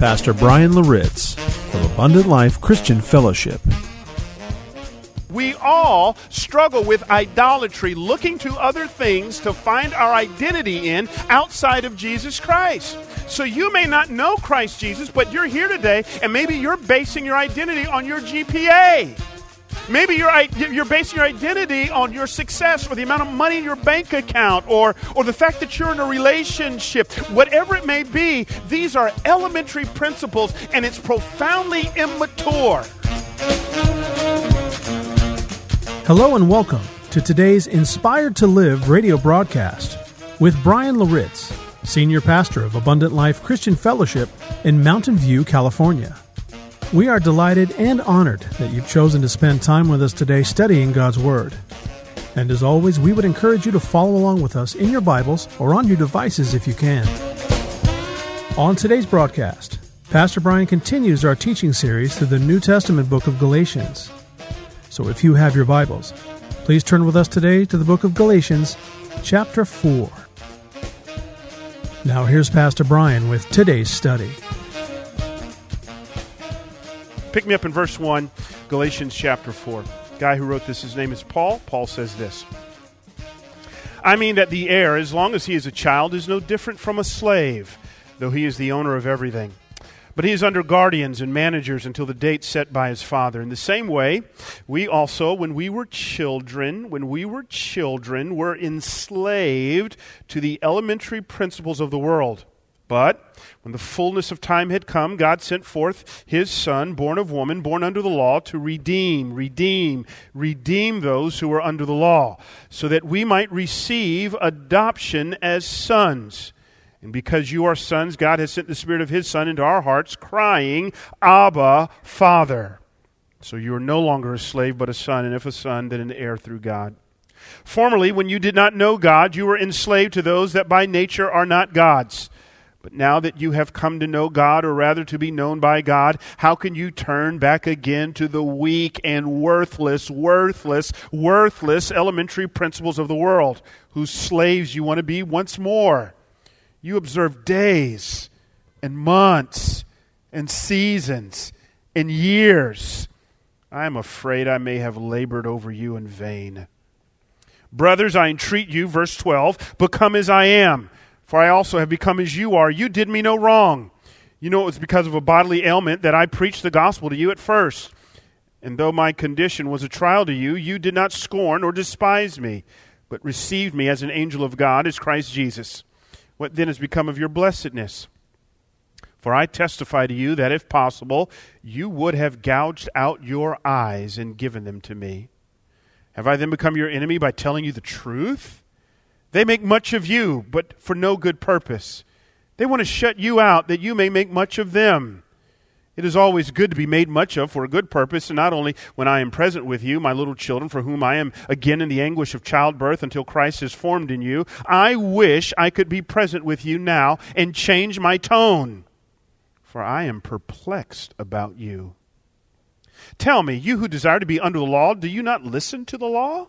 Pastor Brian Loritts from Abundant Life Christian Fellowship. We all struggle with idolatry, looking to other things to find our identity in outside of Jesus Christ. So you may not know Christ Jesus, but you're here today, and maybe you're basing your identity on your GPA. Maybe you're, you're basing your identity on your success or the amount of money in your bank account or, or the fact that you're in a relationship. Whatever it may be, these are elementary principles and it's profoundly immature. Hello and welcome to today's Inspired to Live radio broadcast with Brian Loritts, Senior Pastor of Abundant Life Christian Fellowship in Mountain View, California. We are delighted and honored that you've chosen to spend time with us today studying God's Word. And as always, we would encourage you to follow along with us in your Bibles or on your devices if you can. On today's broadcast, Pastor Brian continues our teaching series through the New Testament book of Galatians. So if you have your Bibles, please turn with us today to the book of Galatians, chapter 4. Now here's Pastor Brian with today's study. Pick me up in verse 1, Galatians chapter 4. Guy who wrote this, his name is Paul. Paul says this I mean that the heir, as long as he is a child, is no different from a slave, though he is the owner of everything. But he is under guardians and managers until the date set by his father. In the same way, we also, when we were children, when we were children, were enslaved to the elementary principles of the world. But when the fullness of time had come, God sent forth his Son, born of woman, born under the law, to redeem, redeem, redeem those who were under the law, so that we might receive adoption as sons. And because you are sons, God has sent the Spirit of his Son into our hearts, crying, Abba, Father. So you are no longer a slave, but a son, and if a son, then an heir through God. Formerly, when you did not know God, you were enslaved to those that by nature are not God's. But now that you have come to know God, or rather to be known by God, how can you turn back again to the weak and worthless, worthless, worthless elementary principles of the world, whose slaves you want to be once more? You observe days and months and seasons and years. I am afraid I may have labored over you in vain. Brothers, I entreat you, verse 12, become as I am for I also have become as you are. You did me no wrong. You know it was because of a bodily ailment that I preached the gospel to you at first. And though my condition was a trial to you, you did not scorn or despise me, but received me as an angel of God, as Christ Jesus. What then has become of your blessedness? For I testify to you that if possible, you would have gouged out your eyes and given them to me. Have I then become your enemy by telling you the truth? They make much of you, but for no good purpose. They want to shut you out that you may make much of them. It is always good to be made much of for a good purpose, and not only when I am present with you, my little children, for whom I am again in the anguish of childbirth until Christ is formed in you. I wish I could be present with you now and change my tone, for I am perplexed about you. Tell me, you who desire to be under the law, do you not listen to the law?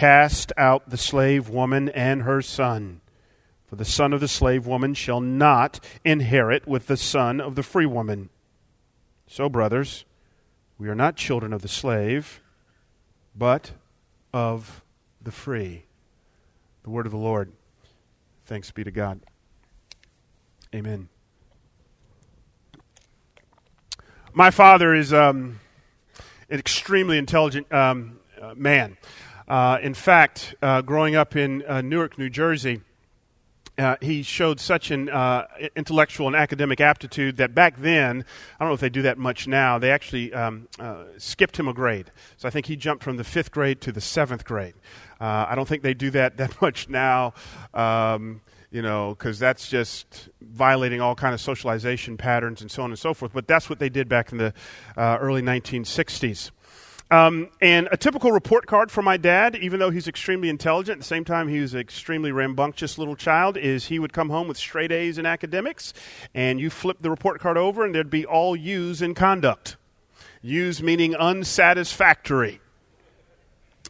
Cast out the slave woman and her son, for the son of the slave woman shall not inherit with the son of the free woman. So, brothers, we are not children of the slave, but of the free. The word of the Lord. Thanks be to God. Amen. My father is um, an extremely intelligent um, uh, man. Uh, in fact, uh, growing up in uh, Newark, New Jersey, uh, he showed such an uh, intellectual and academic aptitude that back then, I don't know if they do that much now, they actually um, skipped him a grade. So I think he jumped from the fifth grade to the seventh grade. I don't think they do that that much now. Um, you know, because that's just violating all kind of socialization patterns and so on and so forth. But that's what they did back in the uh, early 1960s. Um, and a typical report card for my dad, even though he's extremely intelligent, at the same time he was an extremely rambunctious little child, is he would come home with straight A's in academics, and you flip the report card over, and there'd be all U's in conduct. U's meaning unsatisfactory.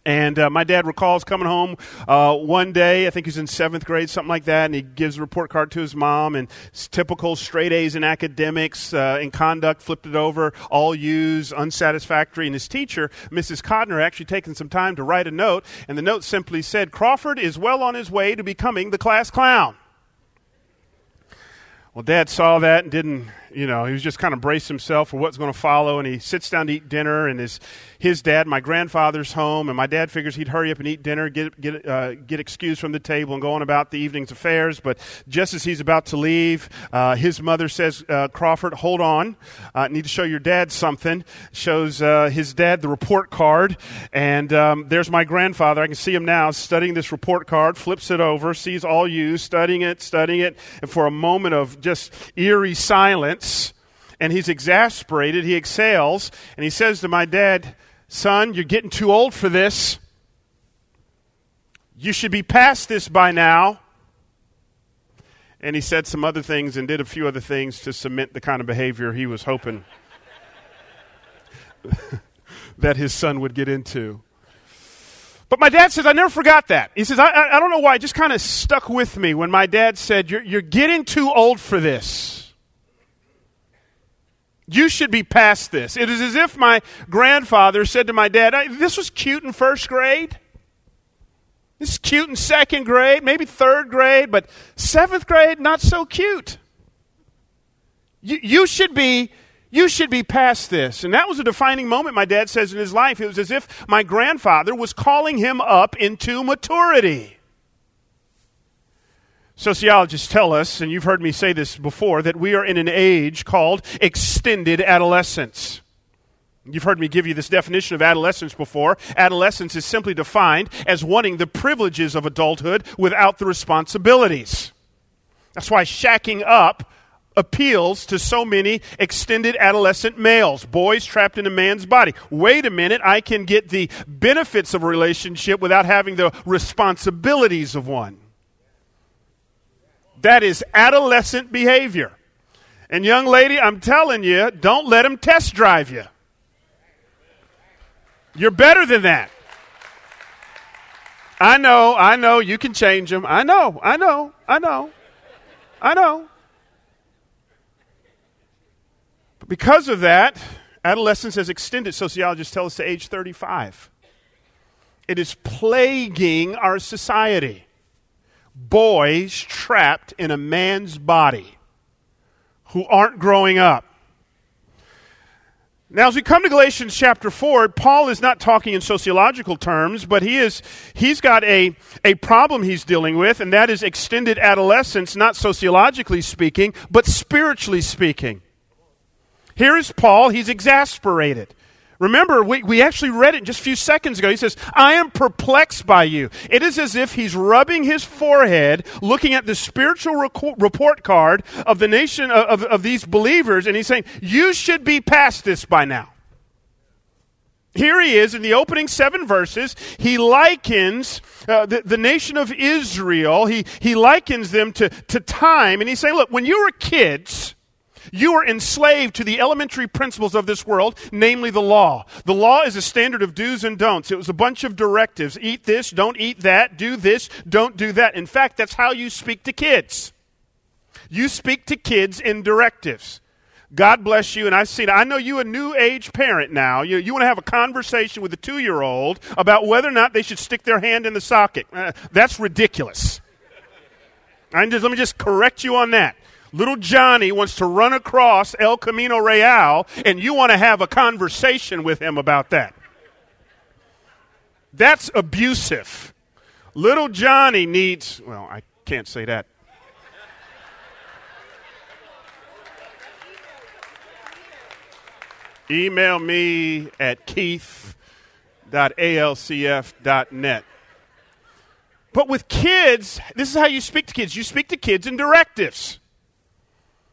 And uh, my dad recalls coming home uh, one day, I think he's in seventh grade, something like that, and he gives a report card to his mom, and typical straight A's in academics, uh, conduct, flipped it over, all U's, unsatisfactory. And his teacher, Mrs. Codner, actually taken some time to write a note, and the note simply said, Crawford is well on his way to becoming the class clown. Well, Dad saw that and didn't, you know, he was just kind of brace himself for what's going to follow. And he sits down to eat dinner, and his his dad, my grandfather's home, and my dad figures he'd hurry up and eat dinner, get get uh, get excused from the table, and go on about the evening's affairs. But just as he's about to leave, uh, his mother says, uh, "Crawford, hold on, I need to show your dad something." Shows uh, his dad the report card, and um, there's my grandfather. I can see him now studying this report card. Flips it over, sees all you studying it, studying it, and for a moment of just eerie silence, and he's exasperated. He exhales, and he says to my dad, Son, you're getting too old for this. You should be past this by now. And he said some other things and did a few other things to cement the kind of behavior he was hoping that his son would get into. But my dad says, I never forgot that. He says, I, I, I don't know why, it just kind of stuck with me when my dad said, you're, you're getting too old for this. You should be past this. It is as if my grandfather said to my dad, This was cute in first grade. This is cute in second grade, maybe third grade, but seventh grade, not so cute. You, you should be you should be past this. And that was a defining moment, my dad says, in his life. It was as if my grandfather was calling him up into maturity. Sociologists tell us, and you've heard me say this before, that we are in an age called extended adolescence. You've heard me give you this definition of adolescence before. Adolescence is simply defined as wanting the privileges of adulthood without the responsibilities. That's why shacking up appeals to so many extended adolescent males, boys trapped in a man's body. Wait a minute, I can get the benefits of a relationship without having the responsibilities of one. That is adolescent behavior. And, young lady, I'm telling you, don't let him test drive you. You're better than that. I know, I know, you can change him. I know, I know, I know, I know. But Because of that, adolescence has extended, sociologists tell us, to age 35. It is plaguing our society. Boys trapped in a man's body who aren't growing up. Now, as we come to Galatians chapter 4, Paul is not talking in sociological terms, but he is, he's got a, a problem he's dealing with, and that is extended adolescence, not sociologically speaking, but spiritually speaking. Here is Paul, he's exasperated. Remember, we, we actually read it just a few seconds ago. He says, I am perplexed by you. It is as if he's rubbing his forehead, looking at the spiritual report card of the nation of, of, of these believers, and he's saying, You should be past this by now. Here he is in the opening seven verses. He likens uh, the, the nation of Israel, he, he likens them to, to time. And he's saying, look, when you were kids, you are enslaved to the elementary principles of this world, namely the law. The law is a standard of do's and don'ts. It was a bunch of directives. Eat this, don't eat that, do this, don't do that. In fact, that's how you speak to kids. You speak to kids in directives. God bless you. And I've seen, I know you a new age parent now. You, you want to have a conversation with a two year old about whether or not they should stick their hand in the socket. Uh, that's ridiculous. I just, let me just correct you on that. Little Johnny wants to run across El Camino Real, and you want to have a conversation with him about that. That's abusive. Little Johnny needs, well, I can't say that. Email me at keith.alcf.net. But with kids, this is how you speak to kids. You speak to kids in directives.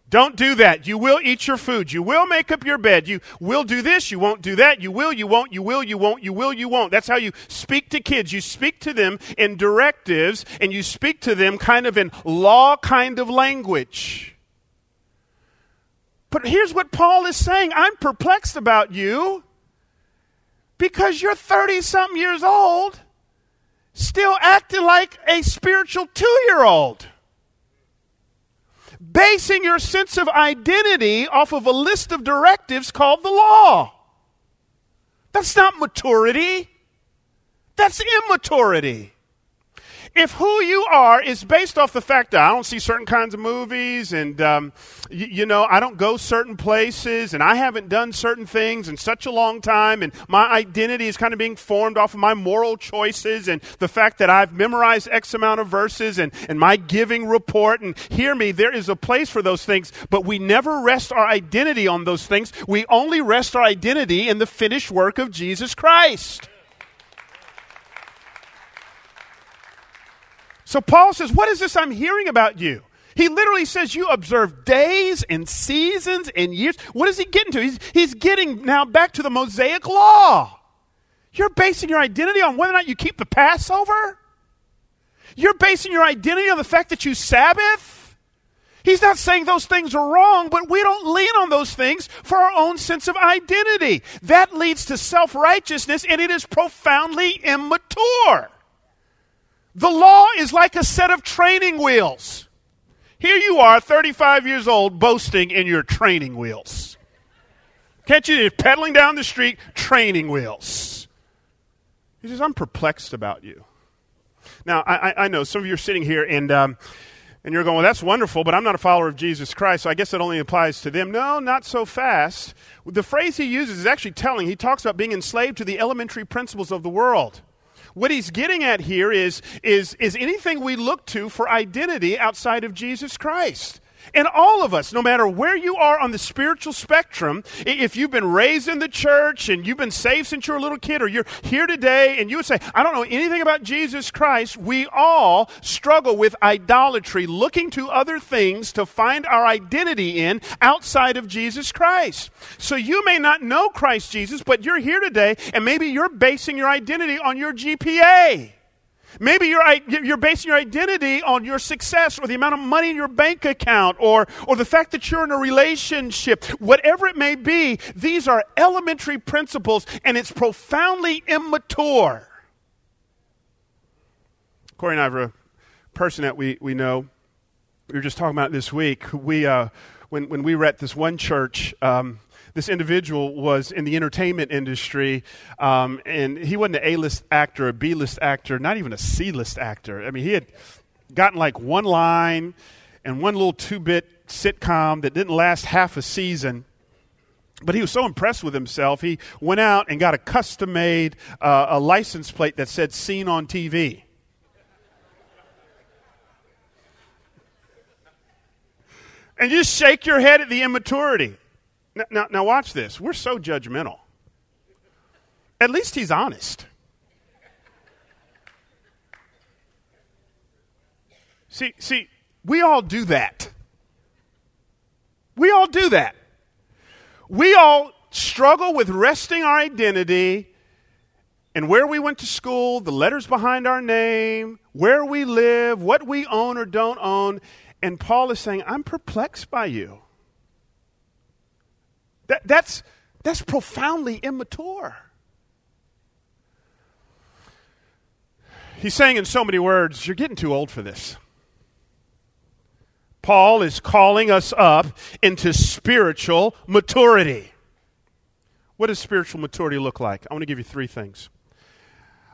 Don't do that. You will eat your food. You will make up your bed. You will do this. You won't do that. You will, you won't, you will, you won't, you will, you won't. That's how you speak to kids. You speak to them in directives and you speak to them kind of in law kind of language. But here's what Paul is saying I'm perplexed about you because you're 30 something years old, still acting like a spiritual two year old. Basing your sense of identity off of a list of directives called the law. That's not maturity. That's immaturity if who you are is based off the fact that I don't see certain kinds of movies and, um, y- you know, I don't go certain places and I haven't done certain things in such a long time and my identity is kind of being formed off of my moral choices and the fact that I've memorized X amount of verses and, and my giving report and hear me, there is a place for those things, but we never rest our identity on those things. We only rest our identity in the finished work of Jesus Christ. So Paul says, What is this I'm hearing about you? He literally says you observe days and seasons and years. What is he getting to? He's, he's getting now back to the Mosaic law. You're basing your identity on whether or not you keep the Passover? You're basing your identity on the fact that you Sabbath? He's not saying those things are wrong, but we don't lean on those things for our own sense of identity. That leads to self righteousness, and it is profoundly immature. The law is like a set of training wheels. Here you are, 35 years old, boasting in your training wheels. Can't you? pedaling down the street, training wheels. He says, I'm perplexed about you. Now, I, I know some of you are sitting here and, um, and you're going, well, that's wonderful, but I'm not a follower of Jesus Christ, so I guess it only applies to them. No, not so fast. The phrase he uses is actually telling. He talks about being enslaved to the elementary principles of the world what he's getting at here is, is, is anything we look to for identity outside of Jesus Christ. And all of us, no matter where you are on the spiritual spectrum, if you've been raised in the church and you've been saved since you're a little kid, or you're here today and you would say, I don't know anything about Jesus Christ, we all struggle with idolatry, looking to other things to find our identity in outside of Jesus Christ. So you may not know Christ Jesus, but you're here today and maybe you're basing your identity on your GPA. Maybe you're, you're basing your identity on your success or the amount of money in your bank account or, or the fact that you're in a relationship. Whatever it may be, these are elementary principles and it's profoundly immature. Corey and I have a person that we, we know. We were just talking about this week. We, uh, when, when we were at this one church, um, this individual was in the entertainment industry, um, and he wasn't an A list actor, a B list actor, not even a C list actor. I mean, he had gotten like one line and one little two bit sitcom that didn't last half a season. But he was so impressed with himself, he went out and got a custom made uh, a license plate that said seen on TV. and you shake your head at the immaturity. Now, now, now, watch this. We're so judgmental. At least he's honest. See, see, we all do that. We all do that. We all struggle with resting our identity and where we went to school, the letters behind our name, where we live, what we own or don't own. And Paul is saying, I'm perplexed by you. That, that's, that's profoundly immature. He's saying in so many words, You're getting too old for this. Paul is calling us up into spiritual maturity. What does spiritual maturity look like? I want to give you three things.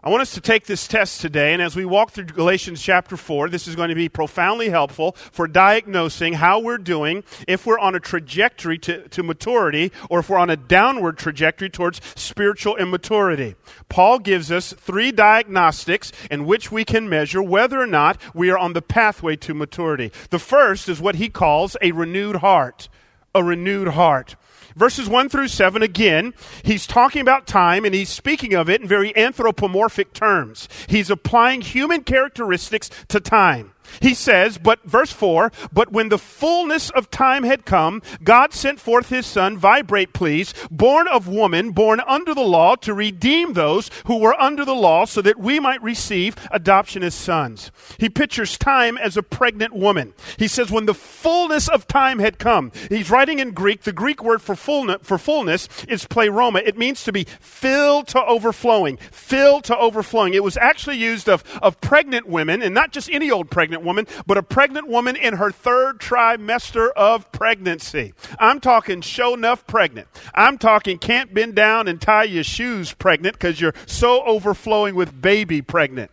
I want us to take this test today, and as we walk through Galatians chapter 4, this is going to be profoundly helpful for diagnosing how we're doing, if we're on a trajectory to, to maturity, or if we're on a downward trajectory towards spiritual immaturity. Paul gives us three diagnostics in which we can measure whether or not we are on the pathway to maturity. The first is what he calls a renewed heart. A renewed heart. Verses 1 through 7, again, he's talking about time and he's speaking of it in very anthropomorphic terms. He's applying human characteristics to time. He says, but verse 4, but when the fullness of time had come, God sent forth his son, vibrate please, born of woman, born under the law, to redeem those who were under the law so that we might receive adoption as sons. He pictures time as a pregnant woman. He says, when the fullness of time had come, he's writing in Greek, the Greek word for fullness, for fullness is pleroma. It means to be filled to overflowing, filled to overflowing. It was actually used of, of pregnant women, and not just any old pregnant woman, but a pregnant woman in her third trimester of pregnancy. I'm talking show enough pregnant. I'm talking can't bend down and tie your shoes pregnant because you're so overflowing with baby pregnant.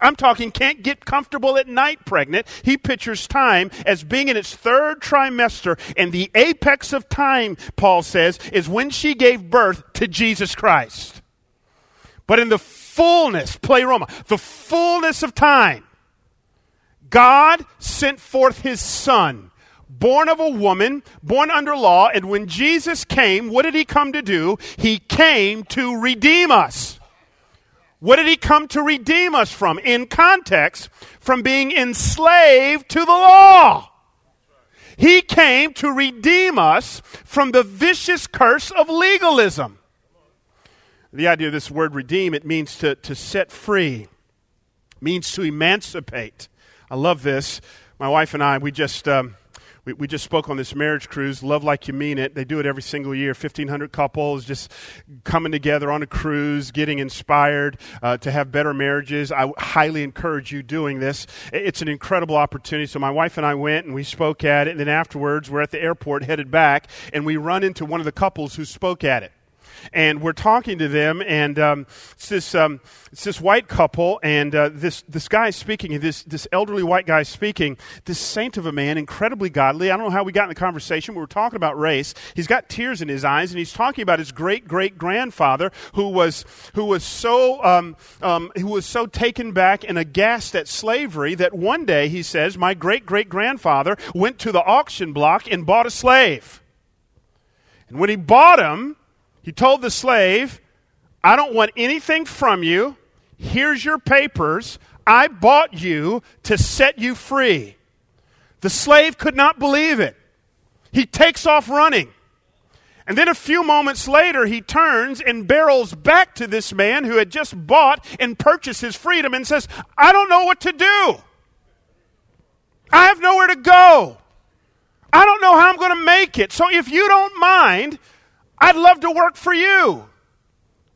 I'm talking can't get comfortable at night pregnant. He pictures time as being in its third trimester, and the apex of time, Paul says, is when she gave birth to Jesus Christ. But in the fullness, play pleroma, the fullness of time, God sent forth his son, born of a woman, born under law, and when Jesus came, what did he come to do? He came to redeem us. What did he come to redeem us from? In context, from being enslaved to the law. He came to redeem us from the vicious curse of legalism. The idea of this word redeem, it means to, to set free, means to emancipate. I love this. My wife and I, we just. Um, we, we just spoke on this marriage cruise, Love Like You Mean It. They do it every single year. 1,500 couples just coming together on a cruise, getting inspired uh, to have better marriages. I highly encourage you doing this. It's an incredible opportunity. So my wife and I went and we spoke at it. And then afterwards, we're at the airport headed back, and we run into one of the couples who spoke at it and we're talking to them, and um, it's this um, it's this white couple, and uh, this this guy speaking, this this elderly white guy speaking, this saint of a man, incredibly godly. I don't know how we got in the conversation. We were talking about race. He's got tears in his eyes, and he's talking about his great great grandfather who was who was so um, um, who was so taken back and aghast at slavery that one day he says, my great great grandfather went to the auction block and bought a slave. And when he bought him, he told the slave, I don't want anything from you. Here's your papers. I bought you to set you free. The slave could not believe it. He takes off running. And then a few moments later, he turns and barrels back to this man who had just bought and purchased his freedom and says, I don't know what to do. I have nowhere to go. I don't know how I'm going to make it. So if you don't mind, I'd love to work for you.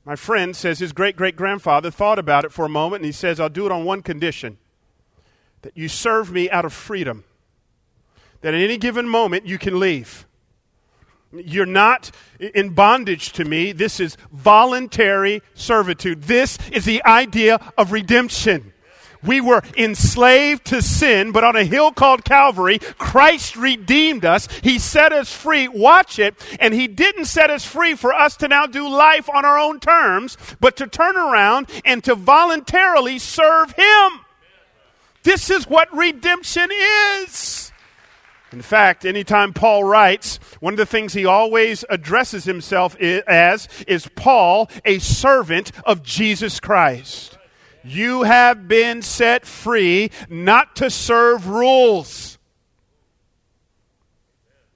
My friend says his great great grandfather thought about it for a moment and he says, I'll do it on one condition that you serve me out of freedom, that at any given moment you can leave. You're not in bondage to me. This is voluntary servitude. This is the idea of redemption. We were enslaved to sin, but on a hill called Calvary, Christ redeemed us. He set us free. Watch it. And He didn't set us free for us to now do life on our own terms, but to turn around and to voluntarily serve Him. This is what redemption is. In fact, anytime Paul writes, one of the things he always addresses himself as is Paul, a servant of Jesus Christ. You have been set free not to serve rules.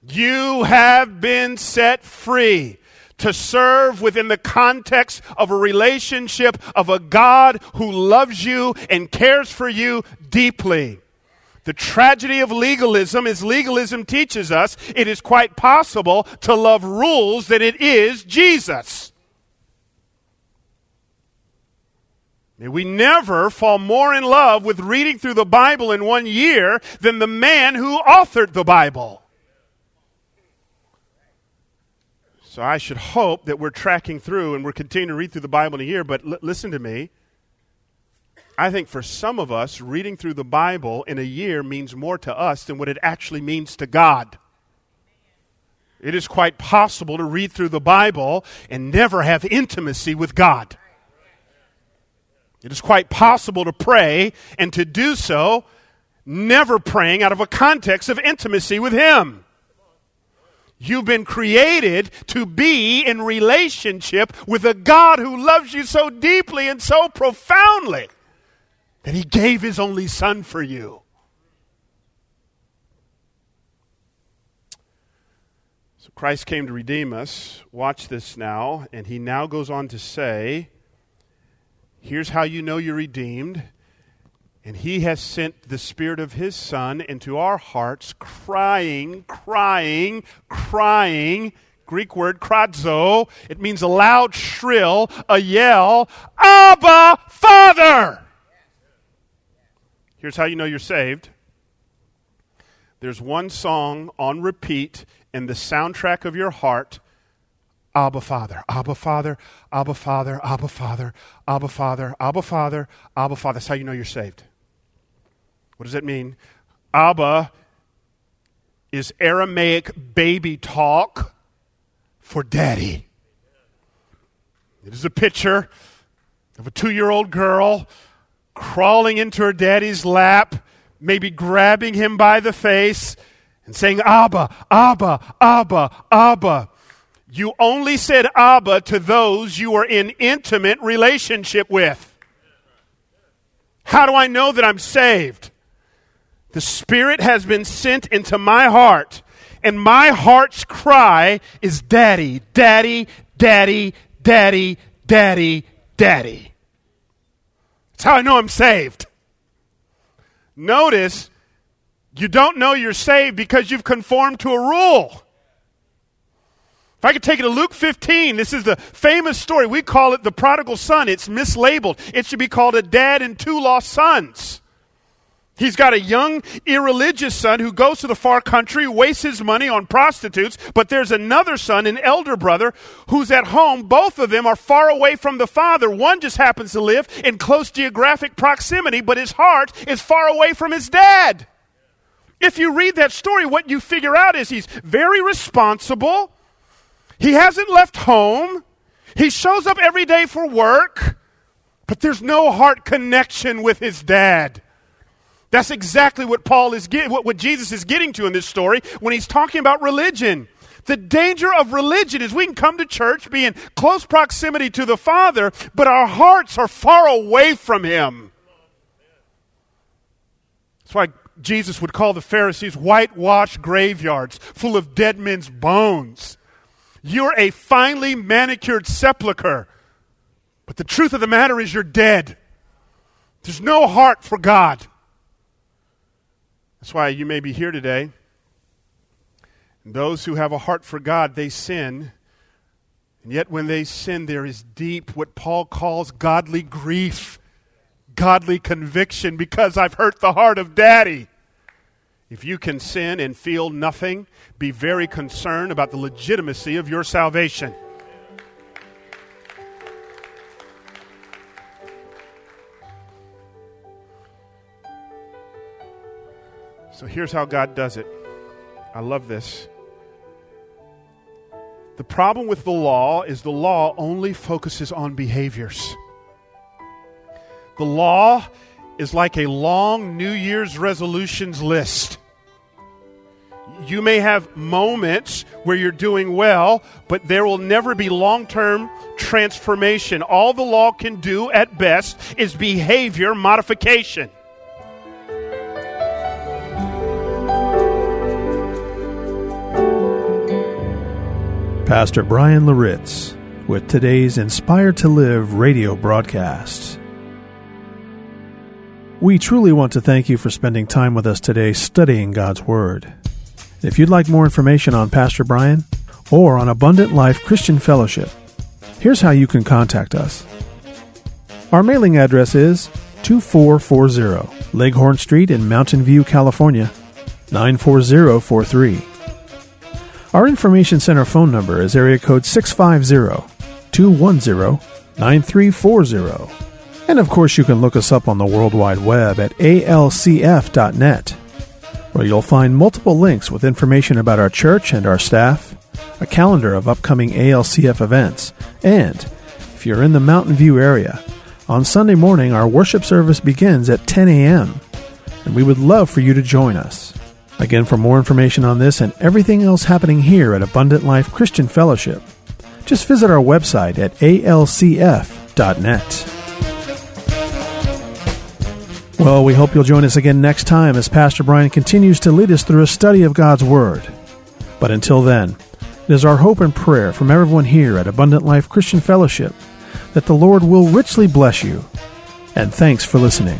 You have been set free to serve within the context of a relationship of a God who loves you and cares for you deeply. The tragedy of legalism is legalism teaches us it is quite possible to love rules than it is Jesus. May we never fall more in love with reading through the Bible in one year than the man who authored the Bible. So I should hope that we're tracking through and we're continuing to read through the Bible in a year, but l- listen to me. I think for some of us, reading through the Bible in a year means more to us than what it actually means to God. It is quite possible to read through the Bible and never have intimacy with God. It is quite possible to pray and to do so never praying out of a context of intimacy with Him. You've been created to be in relationship with a God who loves you so deeply and so profoundly that He gave His only Son for you. So Christ came to redeem us. Watch this now. And He now goes on to say, Here's how you know you're redeemed. And he has sent the Spirit of his Son into our hearts, crying, crying, crying. Greek word krazo. It means a loud shrill, a yell. Abba, Father! Here's how you know you're saved. There's one song on repeat in the soundtrack of your heart Abba Father, Abba Father, Abba Father, Abba Father, Abba Father, Abba Father, Abba Father. That's how you know you're saved. What does that mean? Abba is Aramaic baby talk for daddy. It is a picture of a two year old girl crawling into her daddy's lap, maybe grabbing him by the face and saying, Abba, Abba, Abba, Abba. You only said Abba to those you are in intimate relationship with. How do I know that I'm saved? The Spirit has been sent into my heart, and my heart's cry is Daddy, Daddy, Daddy, Daddy, Daddy, Daddy. That's how I know I'm saved. Notice, you don't know you're saved because you've conformed to a rule. If I could take it to Luke 15, this is the famous story. We call it the prodigal son. It's mislabeled. It should be called a dad and two lost sons. He's got a young, irreligious son who goes to the far country, wastes his money on prostitutes, but there's another son, an elder brother, who's at home. Both of them are far away from the father. One just happens to live in close geographic proximity, but his heart is far away from his dad. If you read that story, what you figure out is he's very responsible. He hasn't left home. He shows up every day for work, but there's no heart connection with his dad. That's exactly what Paul is getting, what, what Jesus is getting to in this story when he's talking about religion. The danger of religion is we can come to church, be in close proximity to the Father, but our hearts are far away from Him. That's why Jesus would call the Pharisees whitewashed graveyards full of dead men's bones. You're a finely manicured sepulcher. But the truth of the matter is, you're dead. There's no heart for God. That's why you may be here today. Those who have a heart for God, they sin. And yet, when they sin, there is deep, what Paul calls godly grief, godly conviction, because I've hurt the heart of daddy. If you can sin and feel nothing, be very concerned about the legitimacy of your salvation. So here's how God does it. I love this. The problem with the law is the law only focuses on behaviors. The law is like a long New Year's resolutions list. You may have moments where you're doing well, but there will never be long term transformation. All the law can do at best is behavior modification. Pastor Brian Loritts with today's Inspired to Live radio broadcast. We truly want to thank you for spending time with us today studying God's Word. If you'd like more information on Pastor Brian or on Abundant Life Christian Fellowship, here's how you can contact us. Our mailing address is 2440 Leghorn Street in Mountain View, California 94043. Our Information Center phone number is area code 650 210 9340. And of course, you can look us up on the World Wide Web at alcf.net, where you'll find multiple links with information about our church and our staff, a calendar of upcoming ALCF events, and, if you're in the Mountain View area, on Sunday morning our worship service begins at 10 a.m., and we would love for you to join us. Again, for more information on this and everything else happening here at Abundant Life Christian Fellowship, just visit our website at alcf.net. Well, we hope you'll join us again next time as Pastor Brian continues to lead us through a study of God's Word. But until then, it is our hope and prayer from everyone here at Abundant Life Christian Fellowship that the Lord will richly bless you. And thanks for listening.